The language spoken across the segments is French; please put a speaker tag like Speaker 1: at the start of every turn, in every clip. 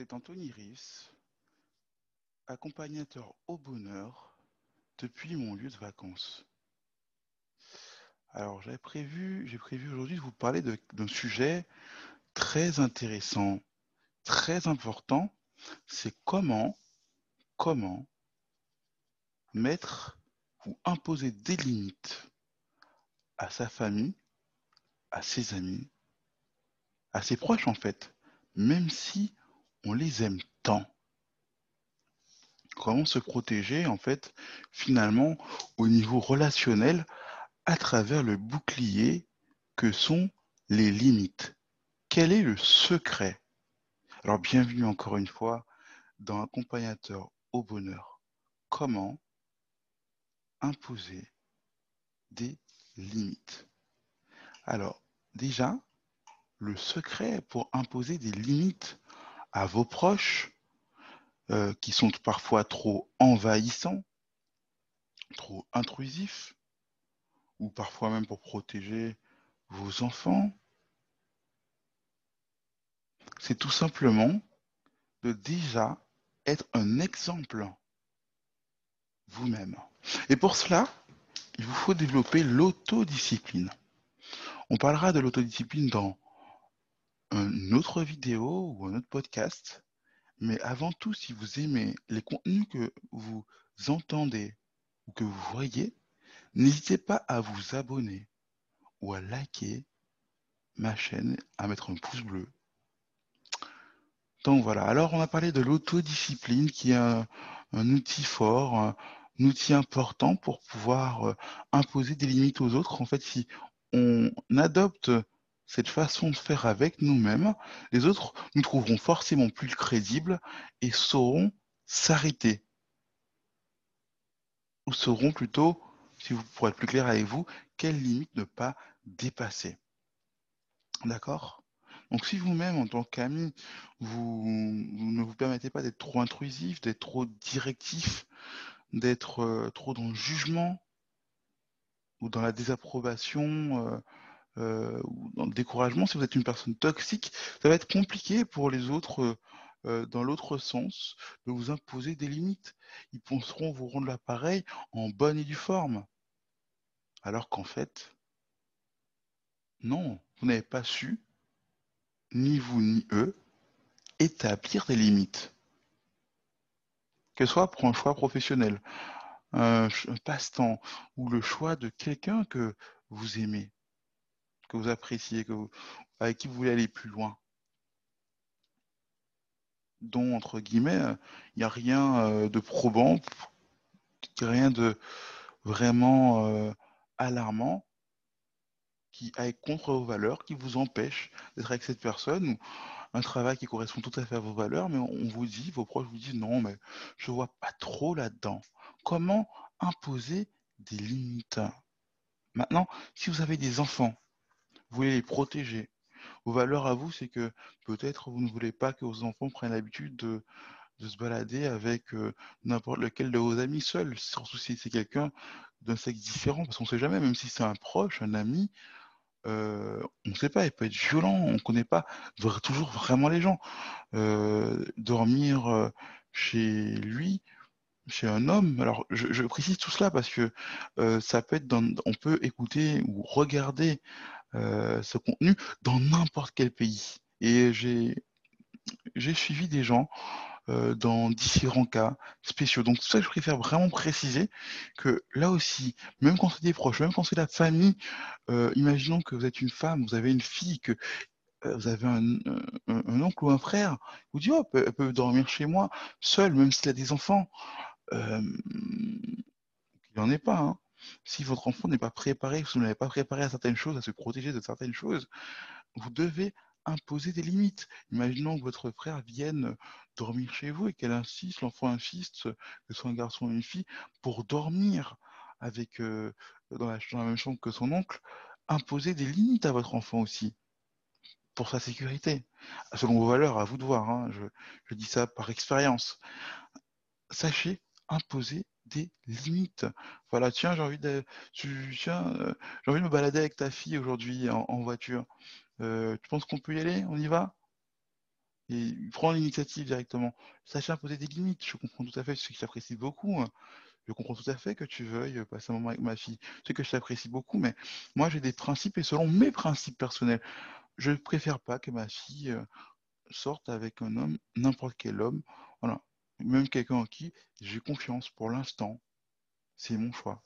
Speaker 1: C'est Anthony Rives, accompagnateur au bonheur depuis mon lieu de vacances. Alors j'avais prévu, j'ai prévu aujourd'hui de vous parler d'un sujet très intéressant, très important, c'est comment, comment mettre ou imposer des limites à sa famille, à ses amis, à ses proches en fait, même si on les aime tant. Comment se protéger en fait finalement au niveau relationnel à travers le bouclier que sont les limites? Quel est le secret? Alors bienvenue encore une fois dans Accompagnateur au bonheur. Comment imposer des limites? Alors déjà, le secret pour imposer des limites à vos proches euh, qui sont parfois trop envahissants, trop intrusifs, ou parfois même pour protéger vos enfants, c'est tout simplement de déjà être un exemple vous-même. Et pour cela, il vous faut développer l'autodiscipline. On parlera de l'autodiscipline dans une autre vidéo ou un autre podcast. Mais avant tout, si vous aimez les contenus que vous entendez ou que vous voyez, n'hésitez pas à vous abonner ou à liker ma chaîne, à mettre un pouce bleu. Donc voilà, alors on a parlé de l'autodiscipline qui est un, outil fort, un, un outil important pour pouvoir euh, imposer des limites aux autres. En fait, si on adopte cette façon de faire avec nous-mêmes, les autres nous trouveront forcément plus crédibles et sauront s'arrêter. Ou sauront plutôt, si vous pourrez être plus clair avec vous, quelles limites ne pas dépasser. D'accord? Donc si vous-même, en tant qu'ami, vous, ne vous permettez pas d'être trop intrusif, d'être trop directif, d'être euh, trop dans le jugement ou dans la désapprobation, euh, euh, ou dans le découragement, si vous êtes une personne toxique, ça va être compliqué pour les autres, euh, euh, dans l'autre sens, de vous imposer des limites. Ils penseront vous rendre l'appareil en bonne et due forme. Alors qu'en fait, non, vous n'avez pas su, ni vous ni eux, établir des limites. Que ce soit pour un choix professionnel, un, passe-temps, ou le choix de quelqu'un que vous aimez, que vous appréciez, avec qui vous voulez aller plus loin. dont, entre guillemets, euh, il n'y a rien euh, de probant, rien de vraiment euh, alarmant qui aille contre vos valeurs, qui vous empêche d'être avec cette personne ou un travail qui correspond tout à fait à vos valeurs, mais on vous dit, vos proches vous disent non, mais je vois pas trop là-dedans. Comment imposer des limites? Maintenant, si vous avez des enfants, vous voulez les protéger. Vos valeurs à vous, c'est que peut-être vous ne voulez pas que vos enfants prennent l'habitude de, se balader avec euh, n'importe lequel de vos amis seuls, surtout si c'est quelqu'un d'un sexe différent, parce qu'on ne sait jamais, même si c'est un proche, un ami, euh, on ne sait pas, il peut être violent, on ne connaît pas toujours vraiment les gens. Euh, dormir chez lui, chez un homme. Alors, je, précise tout cela parce que ça peut être dans, on peut écouter ou regarder ce contenu dans n'importe quel pays. Et j'ai suivi des gens euh, dans différents cas spéciaux. Donc, ça, je préfère vraiment préciser que là aussi, même quand c'est des proches, même quand c'est la famille, imaginons que vous êtes une femme, vous avez une fille, que vous avez un, oncle ou un frère, vous dites, oh, elle peut dormir chez moi, seule, même s'il a des enfants. il n'en est pas. Hein. Si votre enfant n'est pas préparé, si vous ne l'avez pas préparé à certaines choses, à se protéger de certaines choses, vous devez imposer des limites. Imaginons que votre frère vienne dormir chez vous et qu'elle insiste, l'enfant insiste, que ce soit un garçon ou une fille, pour dormir avec, dans, la, dans la même chambre que son oncle, imposer des limites à votre enfant aussi pour sa sécurité. Selon vos valeurs, à vous de voir. Hein, je, dis ça par expérience. Sachez imposer des limites. Voilà, tiens, j'ai envie de, tiens, euh, j'ai envie de me balader avec ta fille aujourd'hui en, voiture. Euh, tu penses qu'on peut y aller? On y va? Et prends l'initiative directement. Sachez imposer des limites. Je comprends tout à fait ce que j'apprécie beaucoup. Hein. Je comprends tout à fait que tu veuilles passer un moment avec ma fille. Ce que je t'apprécie beaucoup, mais moi j'ai des principes et selon mes principes personnels, je ne préfère pas que ma fille euh, sorte avec un homme, n'importe quel homme, voilà, même quelqu'un en qui j'ai confiance pour l'instant. C'est mon choix.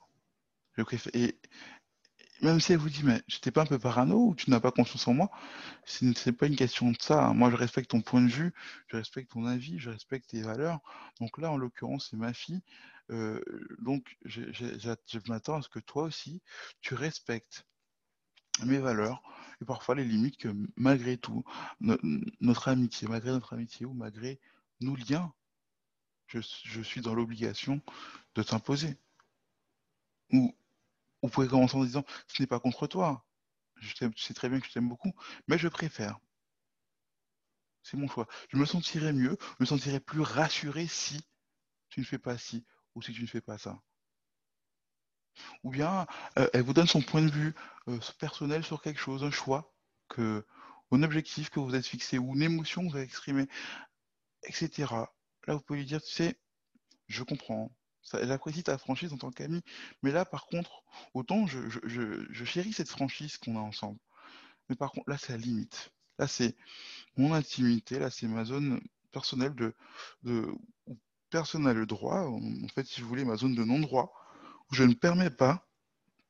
Speaker 1: Je préfère. Et même si elle vous dit, mais j'étais pas un peu parano ou tu n'as pas confiance en moi, ce n'est pas une question de ça. Moi, je respecte ton point de vue, je respecte ton avis, je respecte tes valeurs. Donc là, en l'occurrence, c'est ma fille. Euh, donc, je m'attends à ce que toi aussi, tu respectes mes valeurs, et parfois les limites que malgré tout, notre amitié, malgré notre amitié ou malgré nos liens, je, suis dans l'obligation de t'imposer. Ou vous pouvez commencer en disant, ce n'est pas contre toi, je tu sais très bien que je t'aime beaucoup, mais je préfère. C'est mon choix. Je me sentirais mieux, je me sentirais plus rassuré si tu ne fais pas ci ou si tu ne fais pas ça ou bien euh, elle vous donne son point de vue euh, personnel sur quelque chose, un choix, un objectif que vous êtes fixé, ou une émotion que vous avez exprimée, etc. Là, vous pouvez lui dire, tu sais, je comprends, j'apprécie ta franchise en tant qu'ami, mais là, par contre, autant je, je, chéris cette franchise qu'on a ensemble, mais par contre, là, c'est la limite. Là, c'est mon intimité, là, c'est ma zone personnelle de, de où personne n'a le droit, en fait, si vous voulez, ma zone de non-droit, je ne permets pas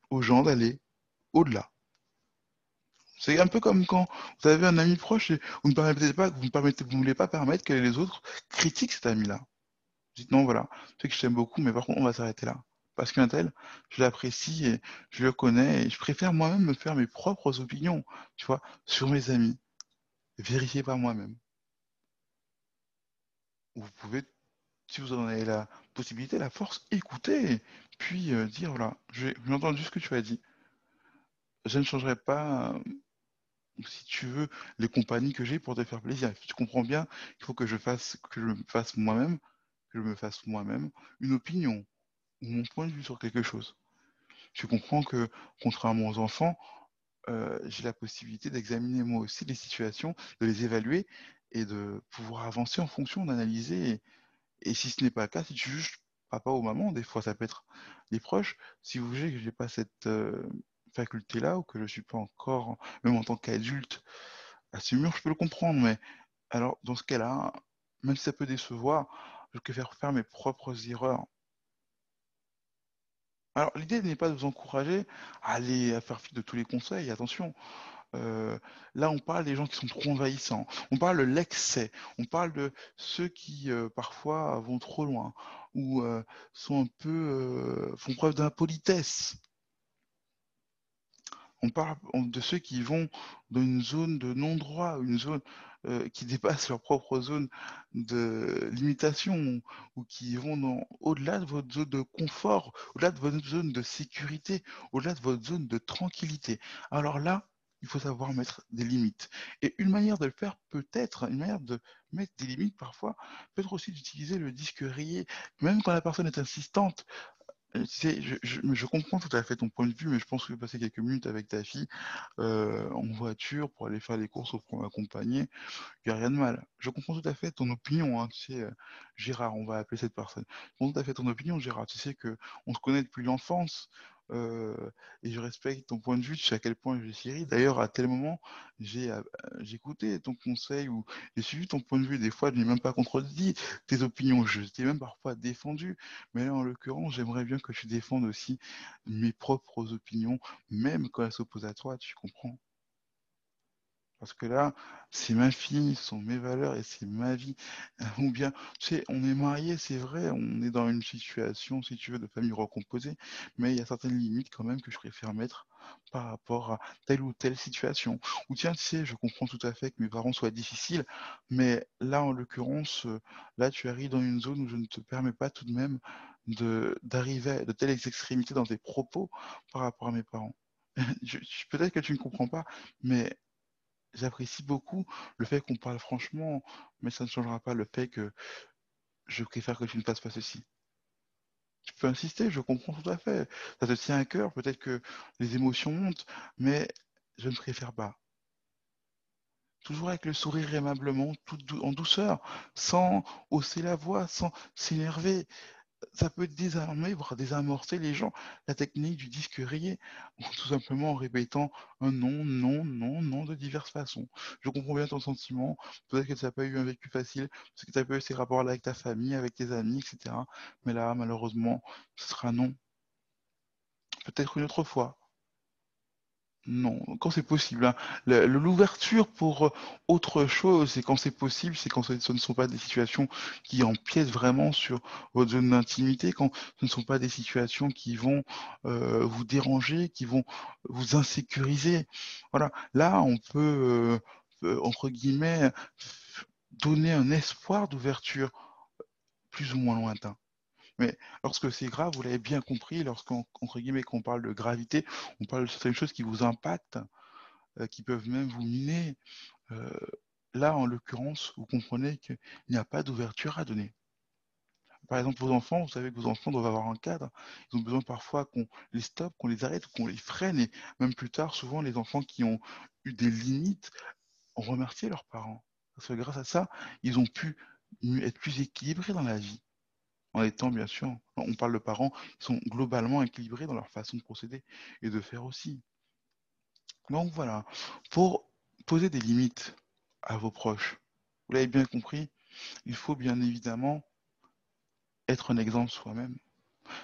Speaker 1: aux gens d'aller au-delà. C'est un peu comme quand vous avez un ami proche et vous ne permettez pas, vous ne permettez, vous voulez pas permettre que les autres critiquent cet ami-là. Vous dites non, voilà, c'est que je t'aime beaucoup, mais par contre, on va s'arrêter là. Parce qu'un tel, je l'apprécie et je le connais et je préfère moi-même me faire mes propres opinions, tu vois, sur mes amis. Vérifiez par moi-même. Vous pouvez si vous en avez la possibilité, la force, écoutez, puis euh, dire, voilà, j'ai entendu ce que tu as dit. Je ne changerai pas, euh, si tu veux, les compagnies que j'ai pour te faire plaisir. Tu comprends bien qu'il faut que je fasse, que je me fasse moi-même, que je me fasse moi-même une opinion ou mon point de vue sur quelque chose. Tu comprends que, contrairement aux enfants, euh, j'ai la possibilité d'examiner moi aussi les situations, de les évaluer et de pouvoir avancer en fonction, d'analyser et si ce n'est pas le cas, si tu juges papa ou maman, des fois ça peut être des proches, si vous jugez que je n'ai pas cette euh, faculté-là ou que je ne suis pas encore, même en tant qu'adulte, assez mûr, je peux le comprendre. Mais alors, dans ce cas-là, même si ça peut décevoir, je préfère faire mes propres erreurs. Alors, l'idée n'est pas de vous encourager à aller à faire fi de tous les conseils, attention. Euh, là, on parle des gens qui sont trop envahissants. On parle de l'excès. On parle de ceux qui, euh, parfois, vont trop loin ou euh, sont un peu, font preuve d'impolitesse. On parle de ceux qui vont dans une zone de non-droit, une zone qui dépasse leur propre zone de limitation ou qui vont au-delà de votre zone de confort, au-delà de votre zone de sécurité, au-delà de votre zone de tranquillité. Alors là, il faut savoir mettre des limites. Et une manière de le faire peut-être, une manière de mettre des limites parfois, peut être aussi d'utiliser le disque rayé. Même quand la personne est insistante, tu sais, je comprends tout à fait ton point de vue, mais je pense que passer quelques minutes avec ta fille euh, en voiture pour aller faire les courses ou pour m'accompagner, il n'y a rien de mal. Je comprends tout à fait ton opinion, hein, tu sais, euh, Gérard, on va appeler cette personne. Je comprends tout à fait ton opinion, Gérard. Tu sais que on se connaît depuis l'enfance euh, et je respecte ton point de vue, tu sais à quel point je suis D'ailleurs, à tel moment, euh, j'ai écouté ton conseil ou j'ai suivi ton point de vue. Des fois, je n'ai même pas contredit tes opinions, je t'ai même parfois défendu. Mais là, en l'occurrence, j'aimerais bien que tu défendes aussi mes propres opinions, même quand elles s'opposent à toi, tu comprends? Parce que là, c'est ma fille, ce sont mes valeurs et c'est ma vie. Ou bien, tu sais, on est marié, c'est vrai, on est dans une situation, si tu veux, de famille recomposée, mais il y a certaines limites quand même que je préfère mettre par rapport à telle ou telle situation. Ou tiens, tu sais, je comprends tout à fait que mes parents soient difficiles, mais là, en l'occurrence, euh, là, tu arrives dans une zone où je ne te permets pas tout de même de d'arriver à de telles extrémités dans tes propos par rapport à mes parents. Peut-être que tu ne comprends pas, mais J'apprécie beaucoup le fait qu'on parle franchement, mais ça ne changera pas le fait que je préfère que tu ne fasses pas ceci. Tu peux insister, je comprends tout à fait. Ça te tient à cœur, peut-être que les émotions montent, mais je ne préfère pas. Toujours avec le sourire aimablement, en douceur, sans hausser la voix, sans s'énerver ça peut désarmer, désamorcer les gens. La technique du disque rayé, ou tout simplement en répétant un non, non, non, non de diverses façons. Je comprends bien ton sentiment. Peut-être que tu n'as pas eu un vécu facile, parce que tu as pas eu ces rapports-là avec ta famille, avec tes amis, etc. Mais là, malheureusement, ce sera non. Peut-être une autre fois. Non, quand c'est possible. hein. L'ouverture pour euh, autre chose, et quand c'est possible, c'est quand ce ne sont pas des situations qui empiètent vraiment sur votre zone d'intimité, quand ce ne sont pas des situations qui vont euh, vous déranger, qui vont vous insécuriser. Voilà, là, on peut, euh, entre guillemets, donner un espoir d'ouverture plus ou moins lointain. Mais lorsque c'est grave, vous l'avez bien compris, lorsqu'on, parle de gravité, on parle de certaines choses qui vous impactent, euh, qui peuvent même vous miner. Euh, là, en l'occurrence, vous comprenez qu'il n'y a pas d'ouverture à donner. Par exemple, vos enfants, vous savez que vos enfants doivent avoir un cadre. Ils ont besoin parfois qu'on les stoppe, qu'on les arrête, qu'on les freine. Et même plus tard, souvent, les enfants qui ont eu des limites ont remercié leurs parents. Parce que grâce à ça, ils ont pu être plus équilibrés dans la vie en étant bien sûr, on parle de parents qui sont globalement équilibrés dans leur façon de procéder et de faire aussi. Donc voilà, pour poser des limites à vos proches, vous l'avez bien compris, il faut bien évidemment être un exemple soi-même.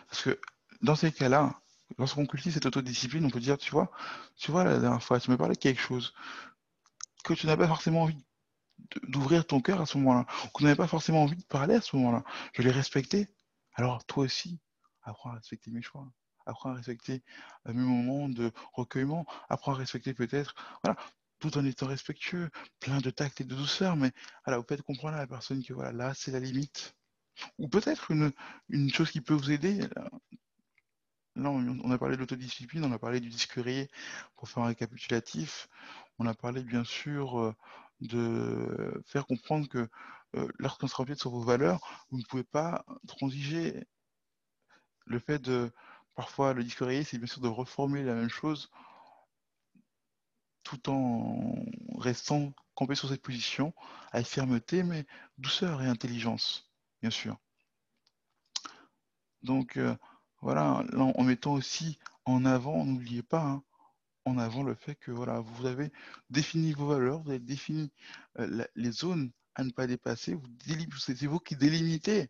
Speaker 1: Parce que dans ces cas-là, lorsqu'on cultive cette autodiscipline, on peut dire, tu vois, tu vois, la dernière fois, tu me parlais de quelque chose que tu n'as pas forcément envie d'ouvrir ton cœur à ce moment-là, qu'on n'avait pas forcément envie de parler à ce moment-là. Je l'ai respecté. Alors toi aussi, apprends à respecter mes choix. Apprends à respecter mes moments de recueillement. Apprends à respecter peut-être, voilà, tout en étant respectueux, plein de tact et de douceur, mais voilà, vous faites comprendre à la personne que voilà, là, c'est la limite. Ou peut-être une, une chose qui peut vous aider. Là, on a parlé de l'autodiscipline, on a parlé du disque pour faire un récapitulatif. On a parlé bien sûr de faire comprendre que euh, lorsqu'on se remplit sur vos valeurs, vous ne pouvez pas transiger. Le fait de, parfois, le rayé, c'est bien sûr de reformuler la même chose tout en restant campé sur cette position, avec fermeté, mais douceur et intelligence, bien sûr. Donc, euh, voilà, là, en mettant aussi en avant, n'oubliez pas, hein, en avant le fait que voilà, vous avez défini vos valeurs, vous avez défini euh, les zones à ne pas dépasser, c'est vous qui délimitez.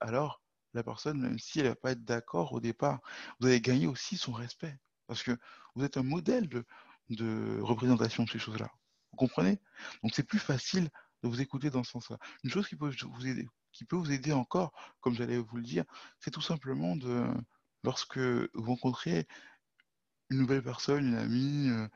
Speaker 1: Alors, la personne, même si elle ne va pas être d'accord au départ, vous avez gagné aussi son respect. Parce que vous êtes un modèle de, de représentation de ces choses-là. Vous comprenez? Donc c'est plus facile de vous écouter dans ce sens-là. Une chose qui peut vous aider, qui peut vous aider encore, comme j'allais vous le dire, c'est tout simplement de, lorsque vous rencontrez une nouvelle personne, une amie, euh,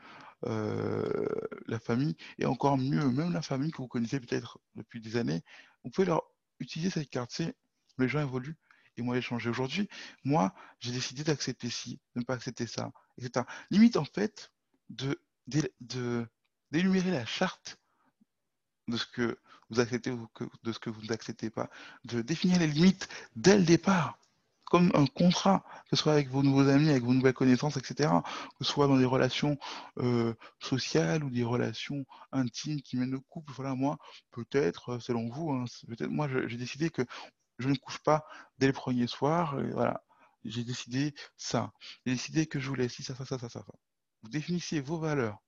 Speaker 1: euh, la famille, et encore mieux, même la famille que vous connaissez peut-être depuis des années, vous pouvez leur utiliser cette carte. C'est les gens évoluent et moi j'ai changé. Aujourd'hui, moi, j'ai décidé d'accepter ci, de ne pas accepter ça, etc. Limite, en fait, de, d'énumérer la charte de ce que vous acceptez ou de ce que vous n'acceptez pas, de définir les limites dès le départ. Comme un contrat, que ce soit avec vos nouveaux amis, avec vos nouvelles connaissances, etc., que ce soit dans des relations euh, sociales ou des relations intimes qui mènent au couple. Voilà, moi, peut-être, euh, selon vous, hein, peut-être moi, j'ai décidé que je ne couche pas dès le premier soir. voilà, j'ai décidé ça. J'ai décidé que je voulais ci, ça, ça, ça, ça, ça. Vous définissez vos valeurs,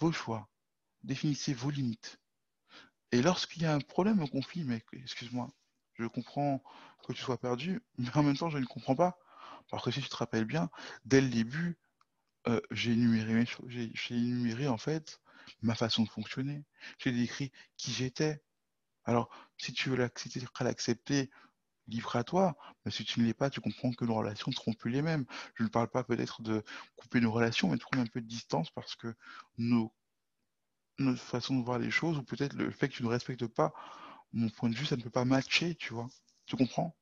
Speaker 1: vos choix, définissez vos limites. Et lorsqu'il y a un problème, un conflit, mais excuse-moi, je comprends que tu sois perdu, mais en même temps, je ne comprends pas. Parce que si tu te rappelles bien, dès le début, euh, j'ai énuméré, j'ai énuméré en fait ma façon de fonctionner. J'ai décrit qui j'étais. Alors, si tu veux l'accepter, livre à toi. Mais si tu ne l'es pas, tu comprends que nos relations ne seront plus les mêmes. Je ne parle pas peut-être de couper nos relations, mais de prendre un peu de distance parce que nos, notre façon de voir les choses, ou peut-être le fait que tu ne respectes pas mon point de vue, ça ne peut pas matcher, tu vois. Tu comprends?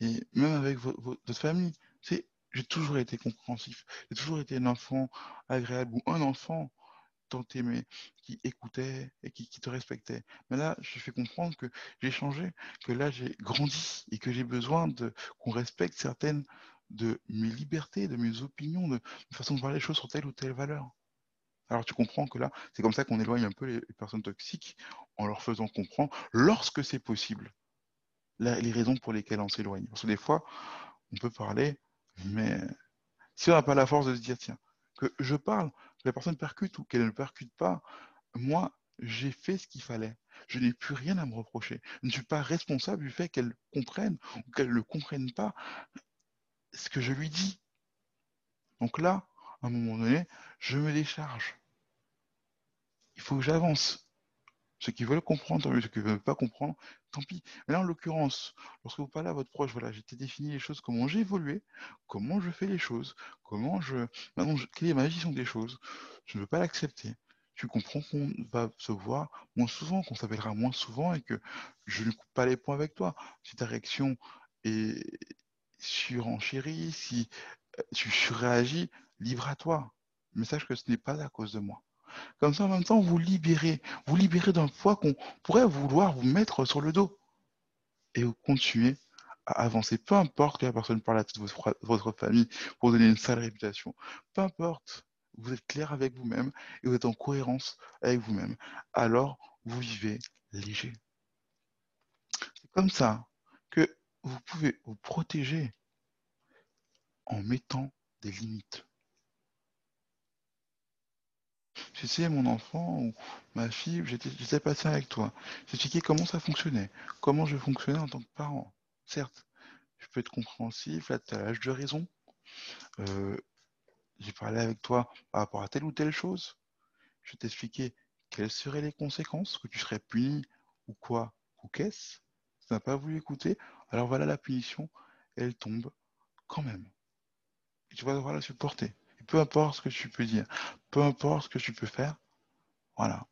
Speaker 1: Et même avec votre famille, c'est j'ai toujours été compréhensif. J'ai toujours été un enfant agréable ou un enfant tant aimé, qui écoutait et qui, te respectait. Mais là, je fais comprendre que j'ai changé, que là, j'ai grandi et que j'ai besoin de qu'on respecte certaines de mes libertés, de mes opinions, de façon de voir les choses sur telle ou telle valeur. Alors tu comprends que là, c'est comme ça qu'on éloigne un peu les, personnes toxiques en leur faisant comprendre, lorsque c'est possible, les raisons pour lesquelles on s'éloigne. Parce que des fois, on peut parler, mais si on n'a pas la force de se dire, tiens, que je parle, que la personne percute ou qu'elle ne percute pas, moi, j'ai fait ce qu'il fallait. Je n'ai plus rien à me reprocher. Je ne suis pas responsable du fait qu'elle comprenne ou qu'elle ne comprenne pas ce que je lui dis. Donc là, à un moment donné, je me décharge. Il faut que j'avance. Ceux qui veulent comprendre. Ceux qui ne veulent pas comprendre, tant pis. Mais là, en l'occurrence, lorsque vous parlez à votre proche, voilà, j'ai défini les choses, comment j'ai évolué, comment je fais les choses, comment je. Maintenant, quelle est ma vision des choses. Je ne veux pas l'accepter. Tu comprends qu'on va se voir moins souvent, qu'on s'appellera moins souvent et que je ne coupe pas les points avec toi. Si ta réaction est surenchérie, si euh, tu surréagis, livre à toi. Mais sache que ce n'est pas à cause de moi. Comme ça, en même temps, vous libérez, vous libérez d'un poids qu'on pourrait vouloir vous mettre sur le dos. Et vous continuez à avancer. Peu importe que la personne parle à toute votre, votre famille pour donner une sale réputation. Peu importe. Vous êtes clair avec vous-même et vous êtes en cohérence avec vous-même. Alors, vous vivez léger. C'est comme ça que vous pouvez vous protéger en mettant des limites. Tu sais, mon enfant ou ma fille, j'étais patient avec toi. J'expliquais comment ça fonctionnait, comment je fonctionnais en tant que parent. Certes, je peux être compréhensif, là, tu as l'âge de raison. Euh, j'ai parlé avec toi par rapport à telle ou telle chose. Je t'expliquais quelles seraient les conséquences, que tu serais puni ou quoi, ou qu'est-ce. Tu n'as pas voulu écouter, alors voilà la punition, elle tombe quand même. Et tu vas devoir la supporter peu importe ce que tu peux dire, peu importe ce que tu peux faire, voilà.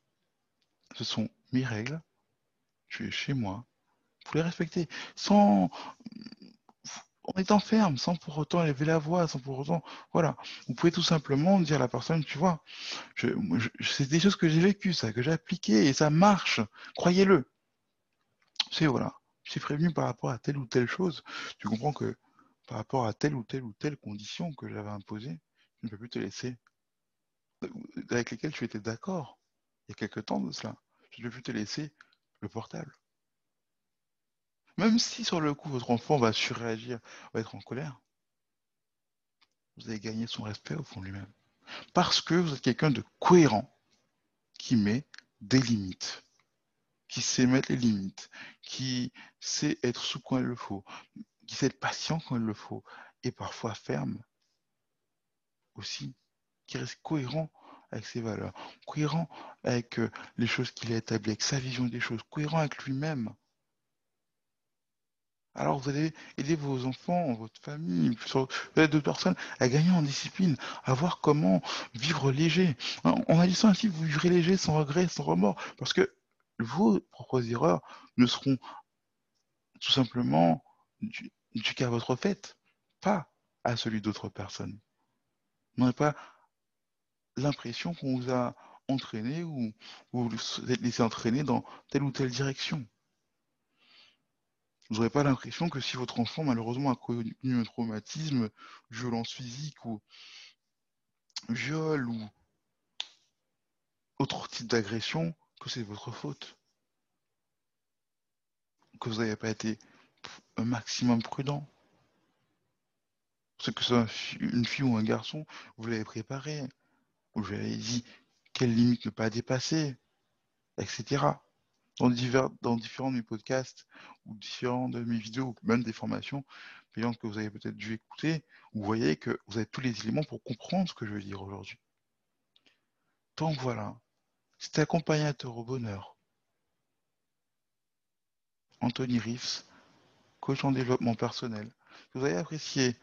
Speaker 1: Ce sont mes règles, tu es chez moi, vous les respecter, sans en étant ferme, sans pour autant élever la voix, sans pour autant, voilà. Vous pouvez tout simplement dire à la personne, tu vois, c'est des choses que j'ai vécues, ça, que j'ai appliquées, et ça marche, croyez-le. C'est voilà, je suis prévenu par rapport à telle ou telle chose, tu comprends que par rapport à telle ou telle ou telle condition que j'avais imposée, ne peux plus te laisser, avec lesquels tu étais d'accord il y a quelque temps de cela. Je ne peux plus te laisser le portable. Même si sur le coup votre enfant va surréagir, va être en colère, vous avez gagné son respect au fond de lui-même. Parce que vous êtes quelqu'un de cohérent qui met des limites, qui sait mettre les limites, qui sait être sous quand il le faut, qui sait être patient quand il le faut, et parfois ferme aussi, qui reste cohérent avec ses valeurs, cohérent avec euh, les choses qu'il a établies, avec sa vision des choses, cohérent avec lui-même. Alors vous allez aider vos enfants, votre famille, d'autres personnes à gagner en discipline, à voir comment vivre léger. En agissant ainsi, vous vivrez léger, sans regret, sans remords, parce que vos propres erreurs ne seront tout simplement du, du qu'à votre fait, pas à celui d'autres personnes n'avez pas l'impression qu'on vous a entraîné ou, vous vous êtes laissé entraîner dans telle ou telle direction. Vous n'aurez pas l'impression que si votre enfant, malheureusement, a connu un traumatisme, violence physique ou viol ou autre type d'agression, que c'est votre faute. Que vous n'avez pas été un maximum prudent. C'est que c'est une fille ou un garçon, vous l'avez préparé. Vous avez dit quelles limites ne pas dépasser, etc. Dans, divers, dans différents de mes podcasts ou différents de mes vidéos, même des formations payantes que vous avez peut-être dû écouter, vous voyez que vous avez tous les éléments pour comprendre ce que je veux dire aujourd'hui. Donc voilà, c'était accompagnateur au bonheur. Anthony Riffs, coach en développement personnel. Vous avez apprécié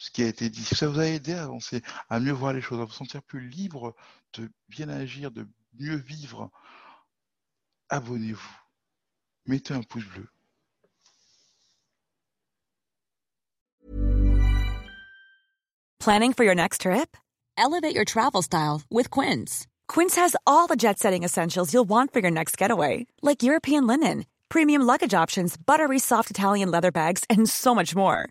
Speaker 1: ce qui a été dit, ça vous a aidé à avancer, à mieux voir les choses, à vous sentir plus libre de bien agir, de mieux vivre, abonnez-vous. Mettez un pouce bleu.
Speaker 2: Planning for your next trip? Elevate your travel style with Quince. Quince has all the jet setting essentials you'll want for your next getaway, like European linen, premium luggage options, buttery soft Italian leather bags, and so much more.